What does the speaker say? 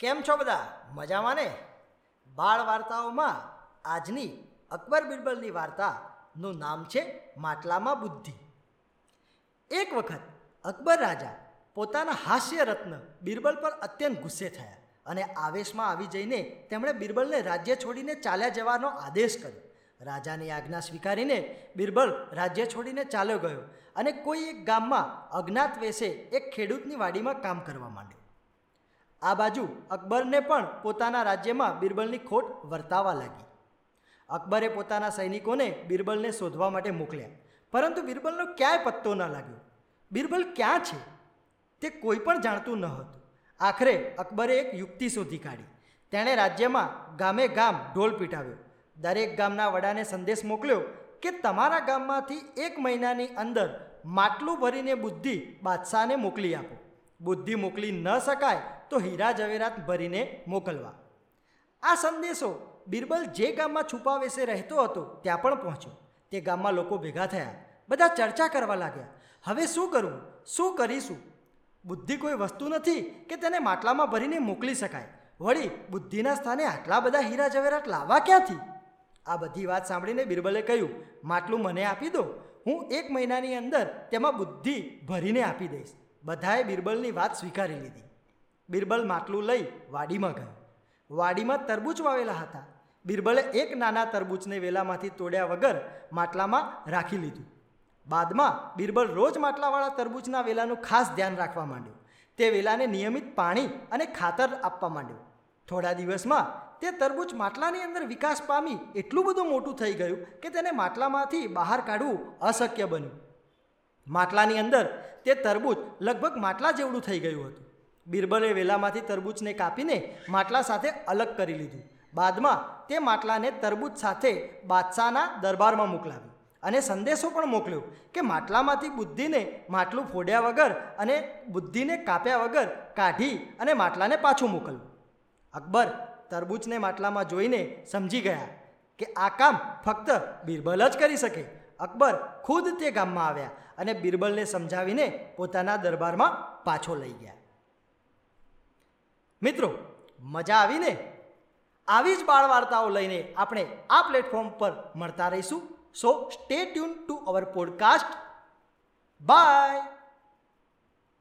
કેમ છો બધા? મજામાં ને? બાળ વાર્તાઓમાં આજની અકબર બિરબલની વાર્તાનું નામ છે માટલામાં બુદ્ધિ. એક વખત અકબર રાજા પોતાના હાસ્ય રત્ન બિરબલ પર અત્યંત ગુસ્સે થયા અને આવેશમાં આવી જઈને તેમણે બિરબલને રાજ્ય છોડીને ચાલ્યા જવાનો આદેશ કર્યો. રાજાની આજ્ઞા સ્વીકારીને બિરબલ રાજ્ય છોડીને ચાલ્યો ગયો અને કોઈ એક ગામમાં અજ્ઞાત વેશે એક ખેડૂતની વાડીમાં કામ કરવા માંડ્યો. આ બાજુ અકબરને પણ પોતાના રાજ્યમાં બિરબલની ખોટ વર્તાવા લાગી. અકબરે પોતાના સૈનિકોને બિરબલને શોધવા માટે મોકલ્યા. પરંતુ બિરબલનો ક્યાંય પત્તો ન લાગ્યો. બિરબલ ક્યાં છે? તે કોઈ પણ જાણતું ન હતું. આખરે અકબરે એક યુક્તિ શોધી કાઢી. તેણે રાજ્યમાં ગામે ગામ ઢોલ પીટાવ્યો. દરેક ગામના વડાને સંદેશ મોકલ્યો કે તમારા ગામમાંથી એક મહિનાની અંદર માટલું ભરીને બુદ્ધિ બાદશાહને મોકલી આપો. બુદ્ધિ મોકલી ન શકાય તો હીરા જવેરાત ભરીને મોકલવા. આ સંદેશો બિરબલ જે ગામમાં છુપા વેશે રહેતો હતો, ત્યાં પણ પહોંચ્યો. તે ગામમાં લોકો ભેગા થયા, બધા ચર્ચા કરવા લાગ્યા. હવે શું કરવું શું કરીશું? બુદ્ધિ કોઈ વસ્તુ નથી કે તેને માટલામાં ભરીને મોકલી શકાય. વળી બુદ્ધિના સ્થાને આટલા બધા હીરા જવેરાત લાવવા ક્યાંથી? આ બધી વાત સાંભળીને બિરબલે કહ્યું, માટલું મને આપી દો. હું એક મહિનાની અંદર તેમાં બુદ્ધિ ભરીને આપી દઈશ. બધાએ બિરબલની વાત સ્વીકારી લીધી. બિરબલ માટલું લઈ વાડીમાં ગયો. વાડીમાં તરબૂચ વાવેલા હતા. બિરબલે એક નાના તરબૂચને વેલામાંથી તોડ્યા વગર માટલામાં રાખી લીધું. બાદમાં બિરબલ રોજ માટલાવાળા તરબૂચના વેલાનું ખાસ ધ્યાન રાખવા માંડ્યો. તે વેલાને નિયમિત પાણી અને ખાતર આપવા માંડ્યો. થોડા દિવસમાં તે તરબૂચ માટલાની અંદર વિકાસ પામી એટલું બધું મોટું થઈ ગયું કે તેને માટલામાંથી બહાર કાઢવું અશક્ય બન્યું. માટલાની અંદર તે તરબૂચ લગભગ માટલા જેવડું થઈ ગયું હતું. બિરબલે વેલામાંથી તરબૂચને કાપીને માટલા સાથે અલગ કરી લીધું. બાદમાં તે માટલાને તરબૂચ સાથે બાદશાહના દરબારમાં મોકલાવ્યું અને સંદેશો પણ મોકલ્યો કે માટલામાંથી બુદ્ધિને માટલું ફોડ્યા વગર અને બુદ્ધિને કાપ્યા વગર કાઢી અને માટલાને પાછું મોકલવું અકબર તરબૂચને માટલામાં જોઈને સમજી ગયા કે આ કામ ફક્ત બિરબલ જ કરી શકે. અકબર ખુદ તે ગામમાં આવ્યા અને બિરબલને સમજાવીને પોતાના દરબારમાં પાછો લઈ ગયા. મિત્રો, મજા આવીને? આવી જ બાળ વાર્તાઓ લઈને આપણે આ પ્લેટફોર્મ પર મળતા રહીશું. So stay tune to our podcast bye